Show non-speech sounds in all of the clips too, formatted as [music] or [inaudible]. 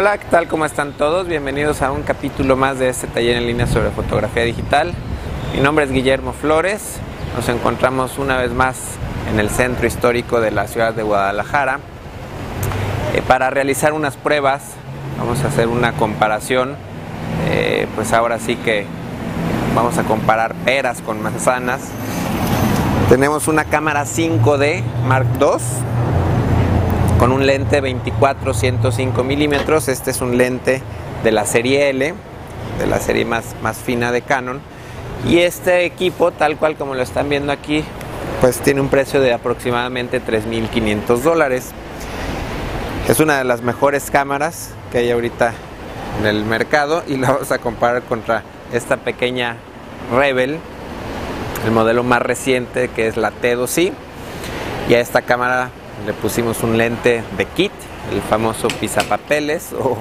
Hola, ¿qué tal? ¿Cómo están todos? Bienvenidos a un capítulo más de este taller en línea sobre fotografía digital. Mi nombre es Guillermo Flores. Nos encontramos una vez más en el centro histórico de la ciudad de Guadalajara eh, para realizar unas pruebas. Vamos a hacer una comparación. Eh, pues ahora sí que vamos a comparar peras con manzanas. Tenemos una cámara 5D Mark II con un lente 24-105 milímetros. Este es un lente de la serie L, de la serie más, más fina de Canon. Y este equipo, tal cual como lo están viendo aquí, pues tiene un precio de aproximadamente 3.500 dólares. Es una de las mejores cámaras que hay ahorita en el mercado y la vamos a comparar contra esta pequeña Rebel, el modelo más reciente que es la T2i. Y a esta cámara le pusimos un lente de kit, el famoso pisapapeles o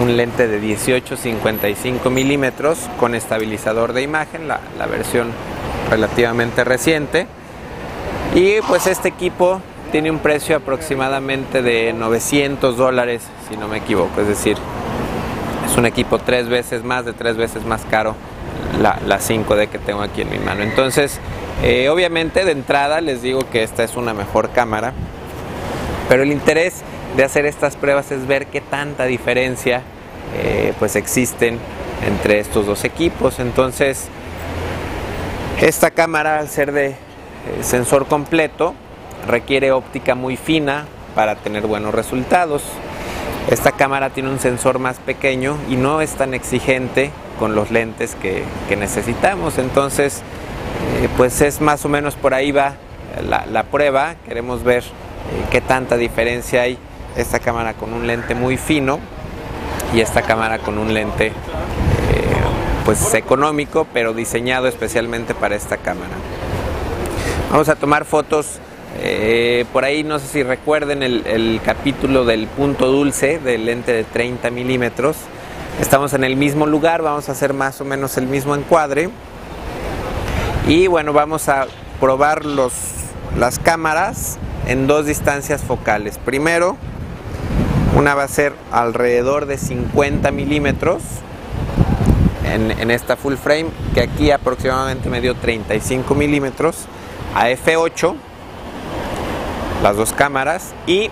un lente de 18-55 milímetros con estabilizador de imagen, la, la, versión relativamente reciente. Y pues este equipo tiene un precio aproximadamente de 900 dólares, si no me equivoco, es decir, es un equipo tres veces más, de tres veces más caro la, la 5D que tengo aquí en mi mano. Entonces, eh, obviamente de entrada les digo que esta es una mejor cámara, pero el interés de hacer estas pruebas es ver qué tanta diferencia eh, pues existen entre estos dos equipos. Entonces, esta cámara al ser de eh, sensor completo requiere óptica muy fina para tener buenos resultados. Esta cámara tiene un sensor más pequeño y no es tan exigente con los lentes que, que necesitamos. Entonces, eh, pues es más o menos por ahí va la, la prueba. Queremos ver eh, qué tanta diferencia hay esta cámara con un lente muy fino y esta cámara con un lente eh, pues económico pero diseñado especialmente para esta cámara. Vamos a tomar fotos por ahí no sé si recuerden el, el, capítulo del punto dulce del lente de 30 milímetros. Estamos en el mismo lugar, vamos a hacer más o menos el mismo encuadre. Y bueno, vamos a probar los, las cámaras en dos distancias focales. Primero, una va a ser alrededor de 50 milímetros en, en, esta full frame, que aquí aproximadamente me dio 35 milímetros a F8 las dos cámaras y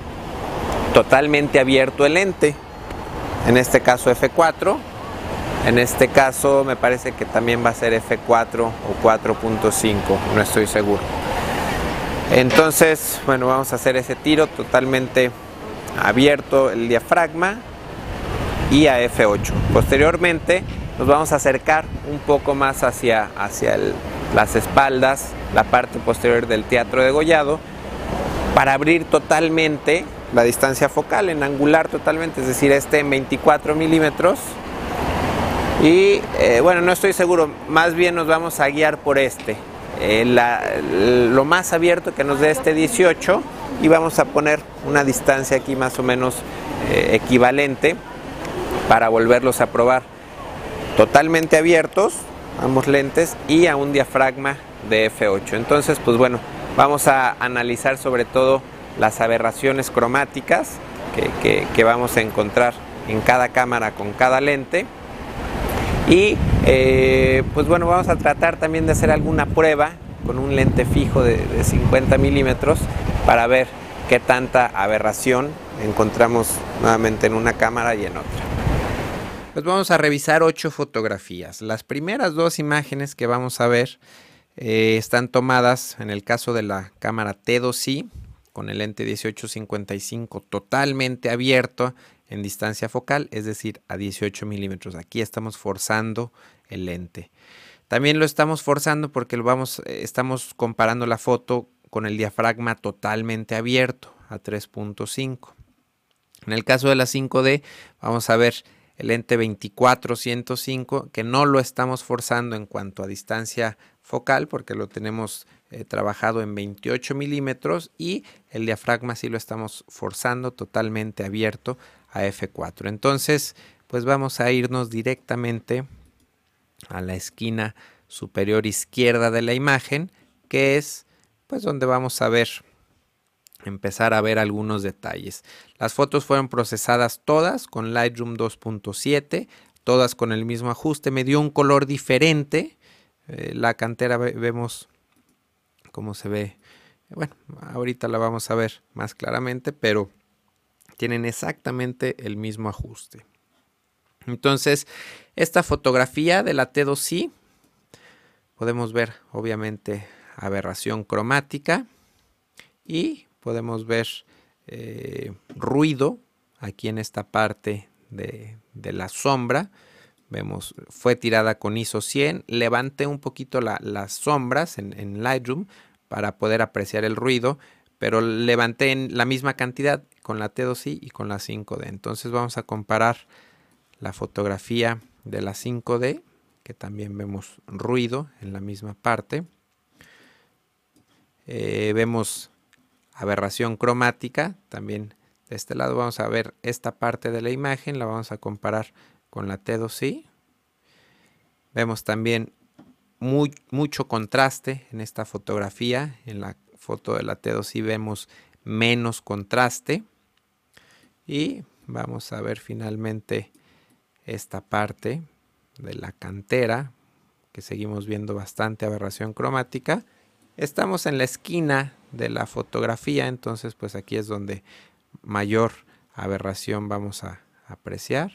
totalmente abierto el lente en este caso F4 en este caso me parece que también va a ser F4 o 4.5 no estoy seguro. Entonces bueno vamos a hacer ese tiro totalmente abierto el diafragma y a F8 posteriormente nos vamos a acercar un poco más hacia, hacia las espaldas la parte posterior del teatro degollado para abrir totalmente la distancia focal, en angular totalmente, es decir, este en 24 milímetros. Y eh, bueno, no estoy seguro, más bien nos vamos a guiar por este, eh, la, lo más abierto que nos dé este 18 y vamos a poner una distancia aquí más o menos eh, equivalente para volverlos a probar. Totalmente abiertos, ambos lentes y a un diafragma de F8. Entonces, pues bueno, Vamos a analizar sobre todo las aberraciones cromáticas que, vamos a encontrar en cada cámara con cada lente. Y eh, pues bueno, vamos a tratar también de hacer alguna prueba con un lente fijo de, de 50 milímetros para ver qué tanta aberración encontramos nuevamente en una cámara y en otra. Pues vamos a revisar ocho fotografías. Las primeras dos imágenes que vamos a ver eh, están tomadas en el caso de la cámara T2i con el lente 1855 totalmente abierto en distancia focal, es decir, a 18 milímetros. Aquí estamos forzando el lente. También lo estamos forzando porque lo vamos, eh, estamos comparando la foto con el diafragma totalmente abierto a 3.5. En el caso de la 5D, vamos a ver el lente 24-105, que no lo estamos forzando en cuanto a distancia focal, porque lo tenemos eh, trabajado en 28 milímetros, y el diafragma sí lo estamos forzando totalmente abierto a F4. Entonces, pues vamos a irnos directamente a la esquina superior izquierda de la imagen, que es pues donde vamos a ver empezar a ver algunos detalles. Las fotos fueron procesadas todas con Lightroom 2.7, todas con el mismo ajuste, me dio un color diferente. Eh, la cantera vemos cómo se ve. Bueno, ahorita la vamos a ver más claramente, pero tienen exactamente el mismo ajuste. Entonces, esta fotografía de la T2i, podemos ver obviamente aberración cromática y podemos ver eh, ruido aquí en esta parte de, la sombra. Vemos, fue tirada con ISO 100. Levanté un poquito las sombras en, en, Lightroom para poder apreciar el ruido, pero levanté en la misma cantidad con la T2i y con la 5D. Entonces vamos a comparar la fotografía de la 5D, que también vemos ruido en la misma parte. Eh, vemos aberración cromática, también de este lado vamos a ver esta parte de la imagen, la vamos a comparar con la T2i. Vemos también mucho contraste en esta fotografía, en la foto de la T2i vemos menos contraste. Y vamos a ver finalmente esta parte de la cantera, que seguimos viendo bastante aberración cromática. Estamos en la esquina de la fotografía, entonces pues aquí es donde mayor aberración vamos a apreciar.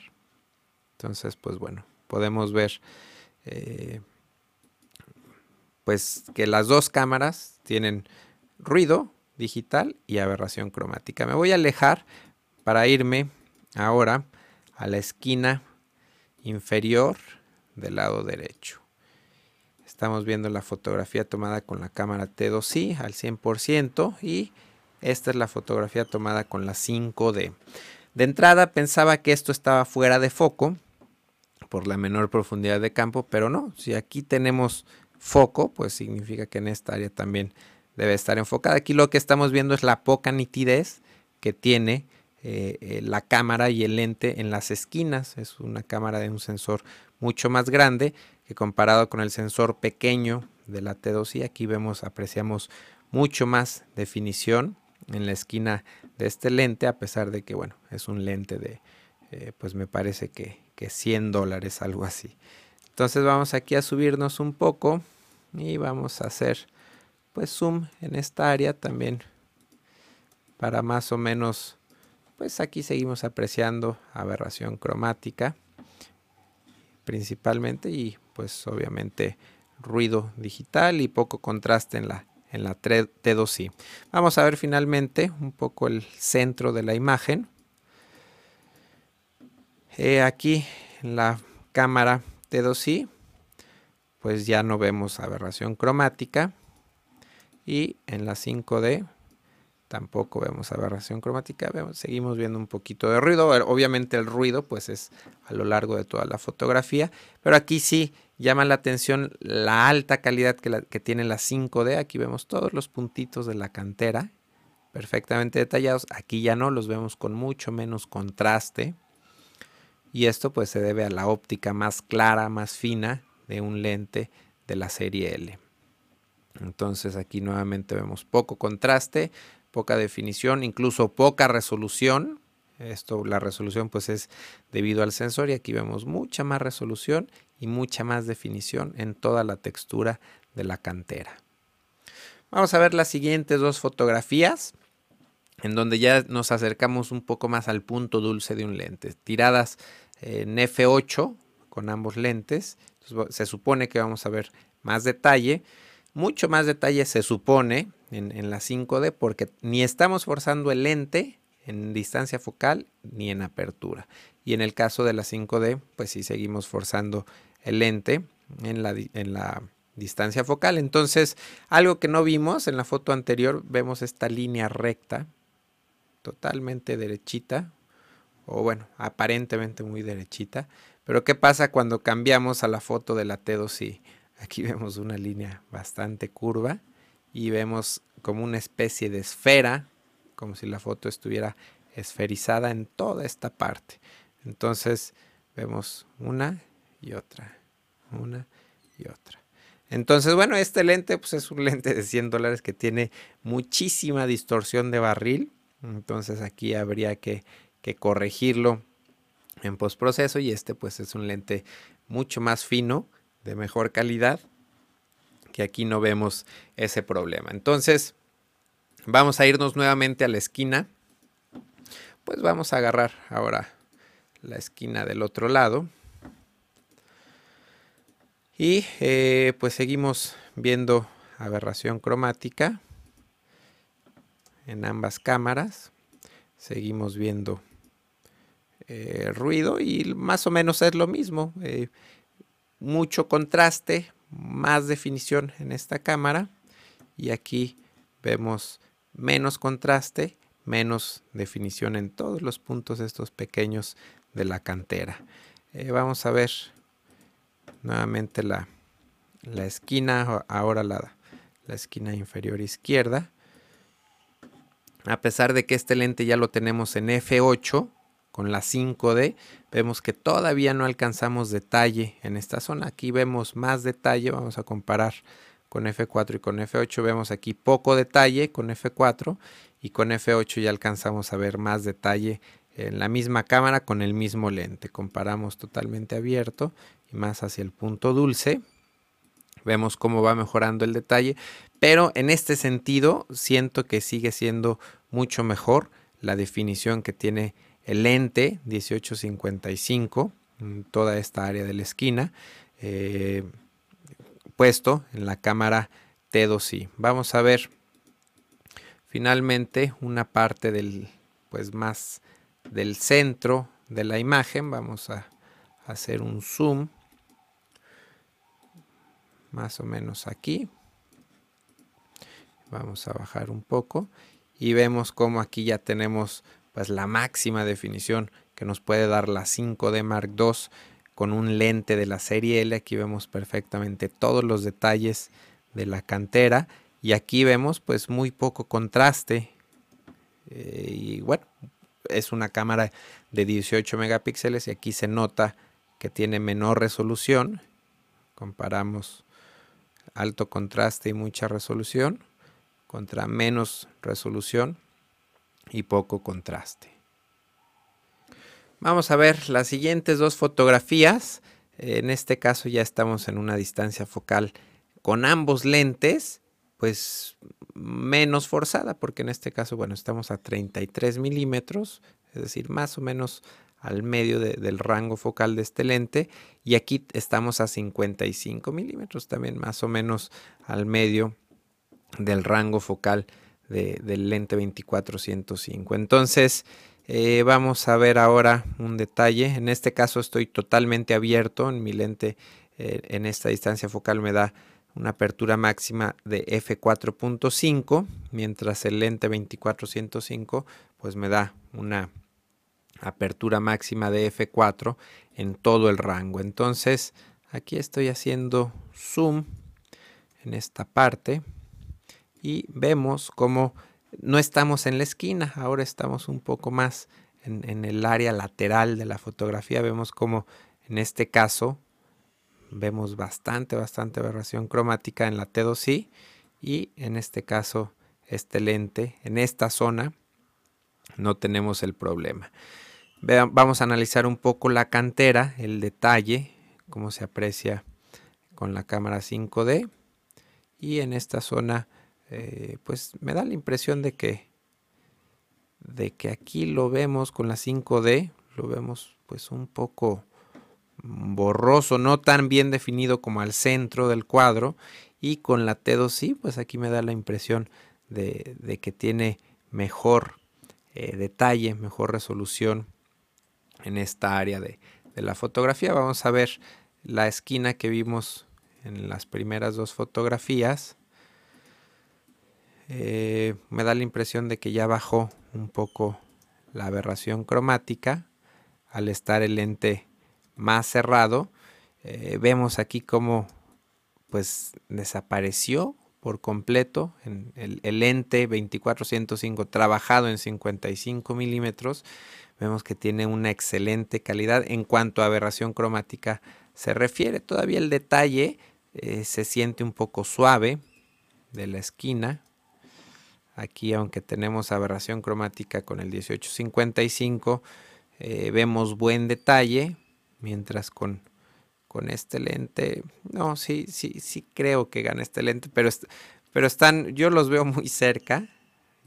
Entonces pues bueno, podemos ver eh, pues que las dos cámaras tienen ruido digital y aberración cromática. Me voy a alejar para irme ahora a la esquina inferior del lado derecho. Estamos viendo la fotografía tomada con la cámara T2i al 100% y esta es la fotografía tomada con la 5D. De entrada pensaba que esto estaba fuera de foco por la menor profundidad de campo, pero no, si aquí tenemos foco, pues significa que en esta área también debe estar enfocada. Aquí lo que estamos viendo es la poca nitidez que tiene eh, eh, la cámara y el lente en las esquinas. Es una cámara de un sensor mucho más grande que comparado con el sensor pequeño de la T2i. Aquí vemos, apreciamos mucho más definición en la esquina de este lente, a pesar de que, bueno, es un lente de, eh, pues me parece que, que 100 dólares, algo así. Entonces vamos aquí a subirnos un poco y vamos a hacer pues zoom en esta área también para más o menos pues aquí seguimos apreciando aberración cromática principalmente y pues obviamente ruido digital y poco contraste en la, en la T2i. Vamos a ver finalmente un poco el centro de la imagen. Aquí en la cámara T2i pues ya no vemos aberración cromática. Y en la 5D tampoco vemos aberración cromática, seguimos viendo un poquito de ruido, obviamente el ruido pues es a lo largo de toda la fotografía, pero aquí sí llama la atención la alta calidad que, que tiene la 5D, aquí vemos todos los puntitos de la cantera perfectamente detallados, aquí ya no, los vemos con mucho menos contraste y esto pues se debe a la óptica más clara, más fina de un lente de la serie L. Entonces aquí nuevamente vemos poco contraste, poca definición, incluso poca resolución. Esto, la resolución pues es debido al sensor y aquí vemos mucha más resolución y mucha más definición en toda la textura de la cantera. Vamos a ver las siguientes dos fotografías en donde ya nos acercamos un poco más al punto dulce de un lente. Tiradas en F8 con ambos lentes. se supone que vamos a ver más detalle. Mucho más detalle se supone en, la 5D porque ni estamos forzando el lente en distancia focal ni en apertura. Y en el caso de la 5D, pues sí seguimos forzando el lente en la, en la distancia focal. Entonces, algo que no vimos en la foto anterior, vemos esta línea recta, totalmente derechita, o bueno, aparentemente muy derechita. Pero ¿qué pasa cuando cambiamos a la foto de la T2i? Aquí [laughs] vemos una línea bastante curva y vemos como una especie de esfera, como si la foto estuviera esferizada en toda esta parte. Entonces vemos una y otra, una y otra. Entonces, bueno, este lente pues es un [laughs] lente de 100 dólares que tiene muchísima distorsión de barril. Entonces aquí habría que, corregirlo en postproceso y este pues es un lente mucho más fino, de mejor calidad, que aquí no vemos ese problema. Entonces, vamos a irnos nuevamente a la esquina. Pues vamos a agarrar ahora la esquina del otro lado. Y eh, pues seguimos viendo aberración cromática en ambas cámaras. Seguimos viendo eh, ruido y más o menos es lo mismo. Eh, mucho contraste, más definición en esta cámara y aquí vemos menos contraste, menos definición en todos los puntos estos pequeños de la cantera. vamos a ver nuevamente la, la esquina, ahora la, la esquina inferior izquierda. A pesar de que este lente ya lo tenemos en F8 con la 5D, vemos que todavía no alcanzamos detalle en esta zona. Aquí vemos más detalle, vamos a comparar con F4 y con F8. Vemos aquí poco detalle con F4 y con F8 ya alcanzamos a ver más detalle en la misma cámara con el mismo lente. Comparamos totalmente abierto y más hacia el punto dulce. Vemos cómo va mejorando el detalle, pero en este sentido siento que sigue siendo mucho mejor la definición que tiene el lente 1855 en toda esta área de la esquina eh, puesto en la cámara T2i. Vamos a ver finalmente una parte del pues más del centro de la imagen. Vamos a hacer un zoom más o menos aquí. Vamos a bajar un poco y vemos como aquí ya tenemos pues la máxima definición que nos puede dar la 5D Mark II con un lente de la serie L. Aquí vemos perfectamente todos los detalles de la cantera y aquí vemos pues muy poco contraste. Eh, y bueno es una cámara de 18 megapíxeles y aquí se nota que tiene menor resolución. Comparamos alto contraste y mucha resolución contra menos resolución y poco contraste. Vamos a ver las siguientes dos fotografías. En este caso ya estamos en una distancia focal con ambos lentes, pues menos forzada, porque en este caso, bueno, estamos a 33 milímetros, es decir, más o menos al medio del rango focal de este lente y aquí estamos a 55 milímetros también más o menos al medio del rango focal del lente 2405 entonces eh, vamos a ver ahora un detalle. En este caso estoy totalmente abierto en mi lente eh, en esta distancia focal me da una apertura máxima de f4.5 mientras el lente 2405 pues me da una apertura máxima de F4 en todo el rango. Entonces aquí estoy haciendo zoom en esta parte y vemos como no estamos en la esquina, ahora estamos un poco más en, el área lateral de la fotografía. Vemos como en este caso vemos bastante, bastante aberración cromática en la T2i y en este caso este lente, en esta zona no tenemos el problema vamos a analizar un poco la cantera, el detalle, cómo se aprecia con la cámara 5D. Y en esta zona, eh, pues me da la impresión de que, de que aquí lo vemos con la 5D, lo vemos pues un poco borroso, no tan bien definido como al centro del cuadro. Y con la T2i, pues aquí me da la impresión de, que tiene mejor eh, detalle, mejor resolución en esta área de, la fotografía. Vamos a ver la esquina que vimos en las primeras dos fotografías. Eh, me da la impresión de que ya bajó un poco la aberración cromática al estar el lente más cerrado. Eh, vemos aquí cómo pues desapareció por completo el, el lente 2405 trabajado en 55 milímetros vemos que tiene una excelente calidad en cuanto a aberración cromática se refiere. Todavía el detalle eh, se siente un poco suave de la esquina. Aquí, aunque tenemos aberración cromática con el 1855, eh, vemos buen detalle, mientras con, con este lente, no, sí, sí, sí creo que gana este lente, pero, pero están, yo los veo muy cerca,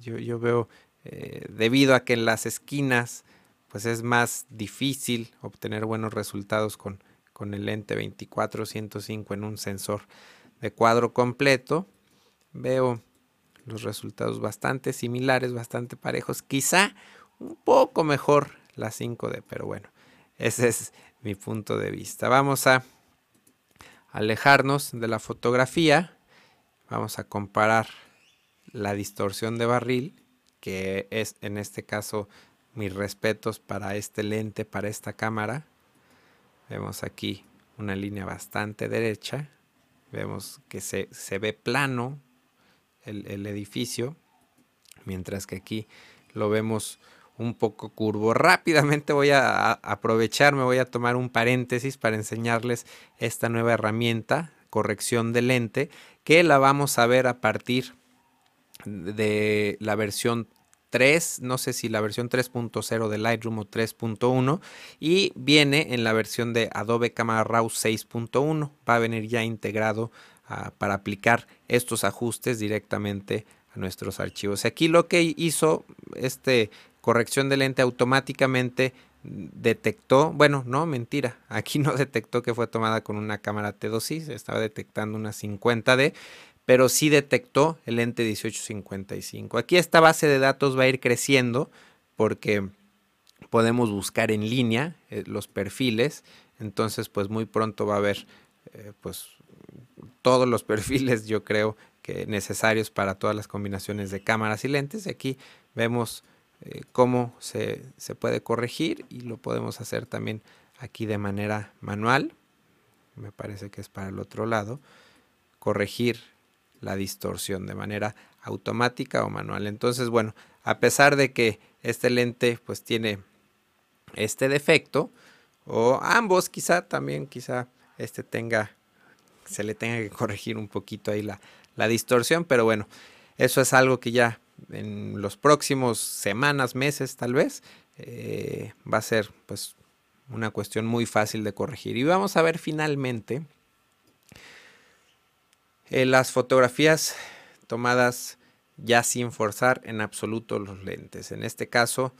yo, yo veo, eh, debido a que en las esquinas, pues es más difícil obtener buenos resultados con, con el lente 24-105 en un sensor de cuadro completo, veo los resultados bastante similares, bastante parejos, quizá un poco mejor la 5D, pero bueno, ese es mi punto de vista. Vamos a alejarnos de la fotografía, vamos a comparar la distorsión de barril, que es en este caso mis respetos para este lente, para esta cámara. Vemos aquí una línea bastante derecha, vemos que se, ve plano el, edificio, mientras que aquí lo vemos un poco curvo. [laughs] Rápidamente voy a aprovechar, me voy a tomar un paréntesis para enseñarles esta nueva herramienta, corrección de lente, que la vamos a ver a partir de la versión 3, no sé si la versión 3.0 de Lightroom o 3.1 y viene en la versión de Adobe Camera Raw 6.1, va a venir ya integrado para aplicar estos ajustes directamente a nuestros archivos. Aquí lo que hizo este corrección de lente automáticamente detectó, bueno, no, mentira, [laughs] aquí no detectó que fue tomada con una cámara T2i, estaba detectando una 50D, pero sí detectó el lente 1855. Aquí esta base de datos va a ir creciendo porque podemos buscar en línea eh, los perfiles, entonces pues muy pronto va a haber eh, pues todos los [laughs] perfiles yo creo que necesarios para todas las combinaciones de cámaras y lentes. Aquí vemos eh, cómo se, puede corregir y lo podemos hacer también aquí de manera manual. Me parece que es para el otro lado. Corregir la distorsión de manera automática o manual. Entonces, bueno, a pesar de que este lente pues tiene este defecto o ambos quizá también quizá este tenga se le tenga que corregir un poquito ahí la, la distorsión, pero bueno, eso es algo que ya en los próximos semanas, meses tal vez, eh, va a ser pues una cuestión muy fácil de corregir. Y vamos a ver finalmente eh, las fotografías tomadas ya sin forzar en absoluto los lentes. En este caso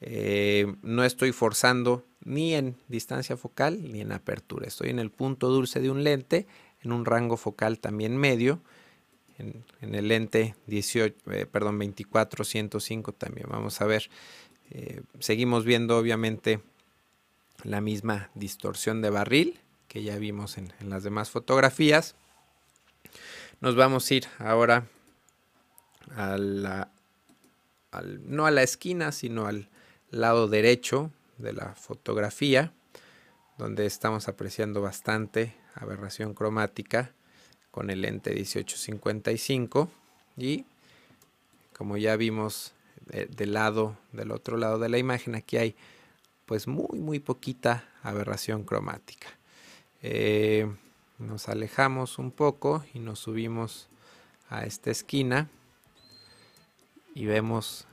eh, no estoy forzando ni en distancia focal ni en apertura. Estoy en el punto dulce de un lente, en un rango focal también medio en, el lente 18, eh, perdón, 24-105 también. Vamos a ver, eh, seguimos viendo obviamente la misma distorsión de barril que ya vimos en, las demás fotografías. Nos vamos a ir ahora a la, no a la esquina, sino al lado derecho de la fotografía, donde estamos apreciando bastante aberración cromática con el lente 1855 y como ya vimos del lado del otro lado de la imagen aquí hay pues muy muy poquita aberración cromática. Eh, nos alejamos un poco y nos subimos a esta esquina y vemos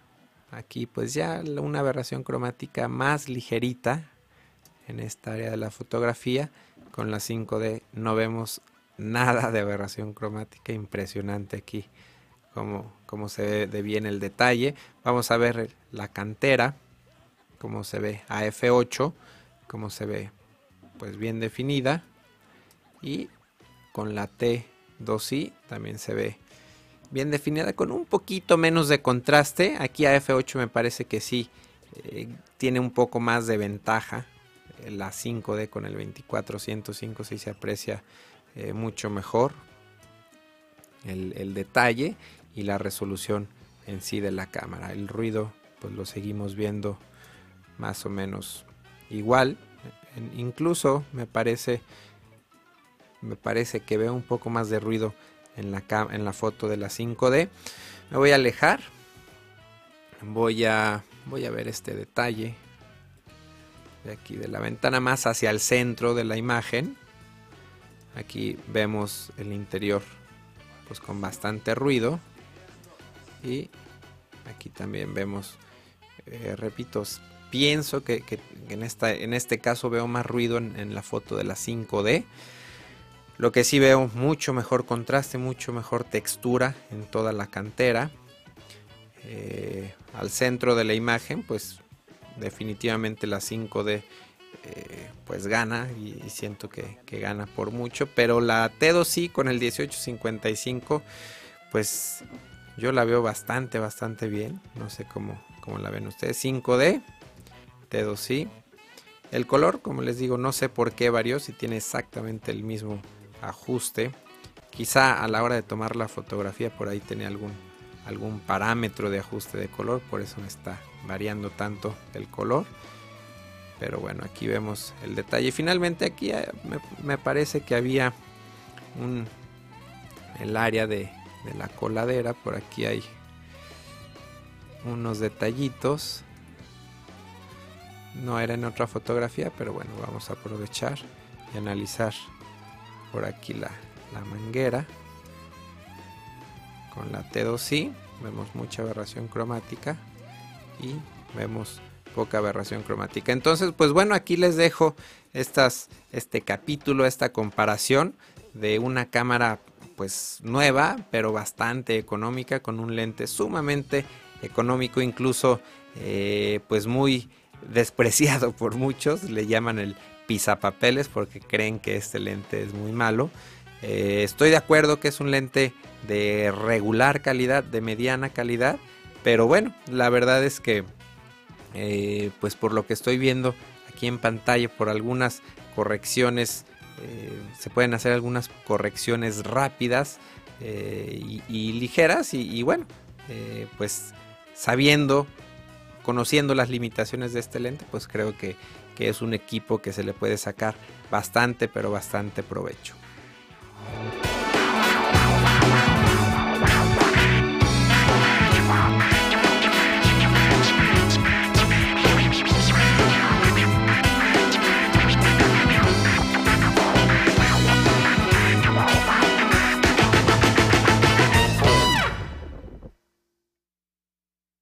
aquí pues ya una aberración cromática más ligerita en esta área de la fotografía con la 5D no vemos nada de aberración cromática, impresionante aquí como, se ve de bien el detalle. Vamos a ver la cantera, como se ve a F8, como se ve pues bien definida y con la T2i también se ve bien definida con un poquito menos de contraste. Aquí a F8 me parece que sí eh, tiene un poco más de ventaja. La 5D con el 2405 sí se aprecia eh, mucho mejor el, detalle y la resolución en sí de la cámara. El ruido pues lo seguimos viendo más o menos igual. incluso me parece me parece que veo un poco más de ruido en la, en la foto de la 5D. Me voy a alejar. Voy a, voy a ver este detalle de aquí de la ventana más hacia el centro de la imagen Aquí vemos el interior pues con bastante ruido. Y aquí también vemos, eh, repito, pienso que, en, esta, en este caso veo más ruido en, la foto de la 5D. Lo que sí veo mucho mejor contraste, mucho mejor textura en toda la cantera. Eh, al centro de la imagen, pues definitivamente la 5D eh, pues gana y, siento que, gana por mucho. Pero la T2i con el 1855 pues yo la veo bastante, bastante bien. No sé cómo, cómo la ven ustedes. 5D, T2i. El color, como les digo, no sé por qué varió, si tiene exactamente el mismo ajuste. Quizá a la hora de tomar la fotografía por ahí tiene algún, algún parámetro de ajuste de color, por eso me está variando tanto el color. Pero bueno, aquí vemos el detalle. Finalmente aquí eh, me, parece que había un, el área de, de la coladera. Por aquí hay unos detallitos. No era en otra fotografía, pero bueno, vamos a aprovechar y analizar por aquí la, la manguera con la T2i. Vemos mucha aberración cromática y vemos poca aberración cromática. Entonces, pues bueno, aquí les dejo estas, este capítulo, esta comparación de una cámara pues nueva, pero bastante económica, con un lente sumamente económico, incluso eh, pues muy despreciado por muchos, le llaman el pisapapeles porque creen que este lente es muy malo. Eh, estoy de acuerdo que es un lente de regular calidad, de mediana calidad, pero bueno, la verdad es que eh, pues por lo que estoy viendo aquí en pantalla, por algunas correcciones, eh, se pueden hacer algunas correcciones rápidas y, ligeras y, bueno, pues sabiendo, conociendo las limitaciones de este lente, pues creo que, que es un equipo que se le puede sacar bastante, pero bastante provecho. Bye.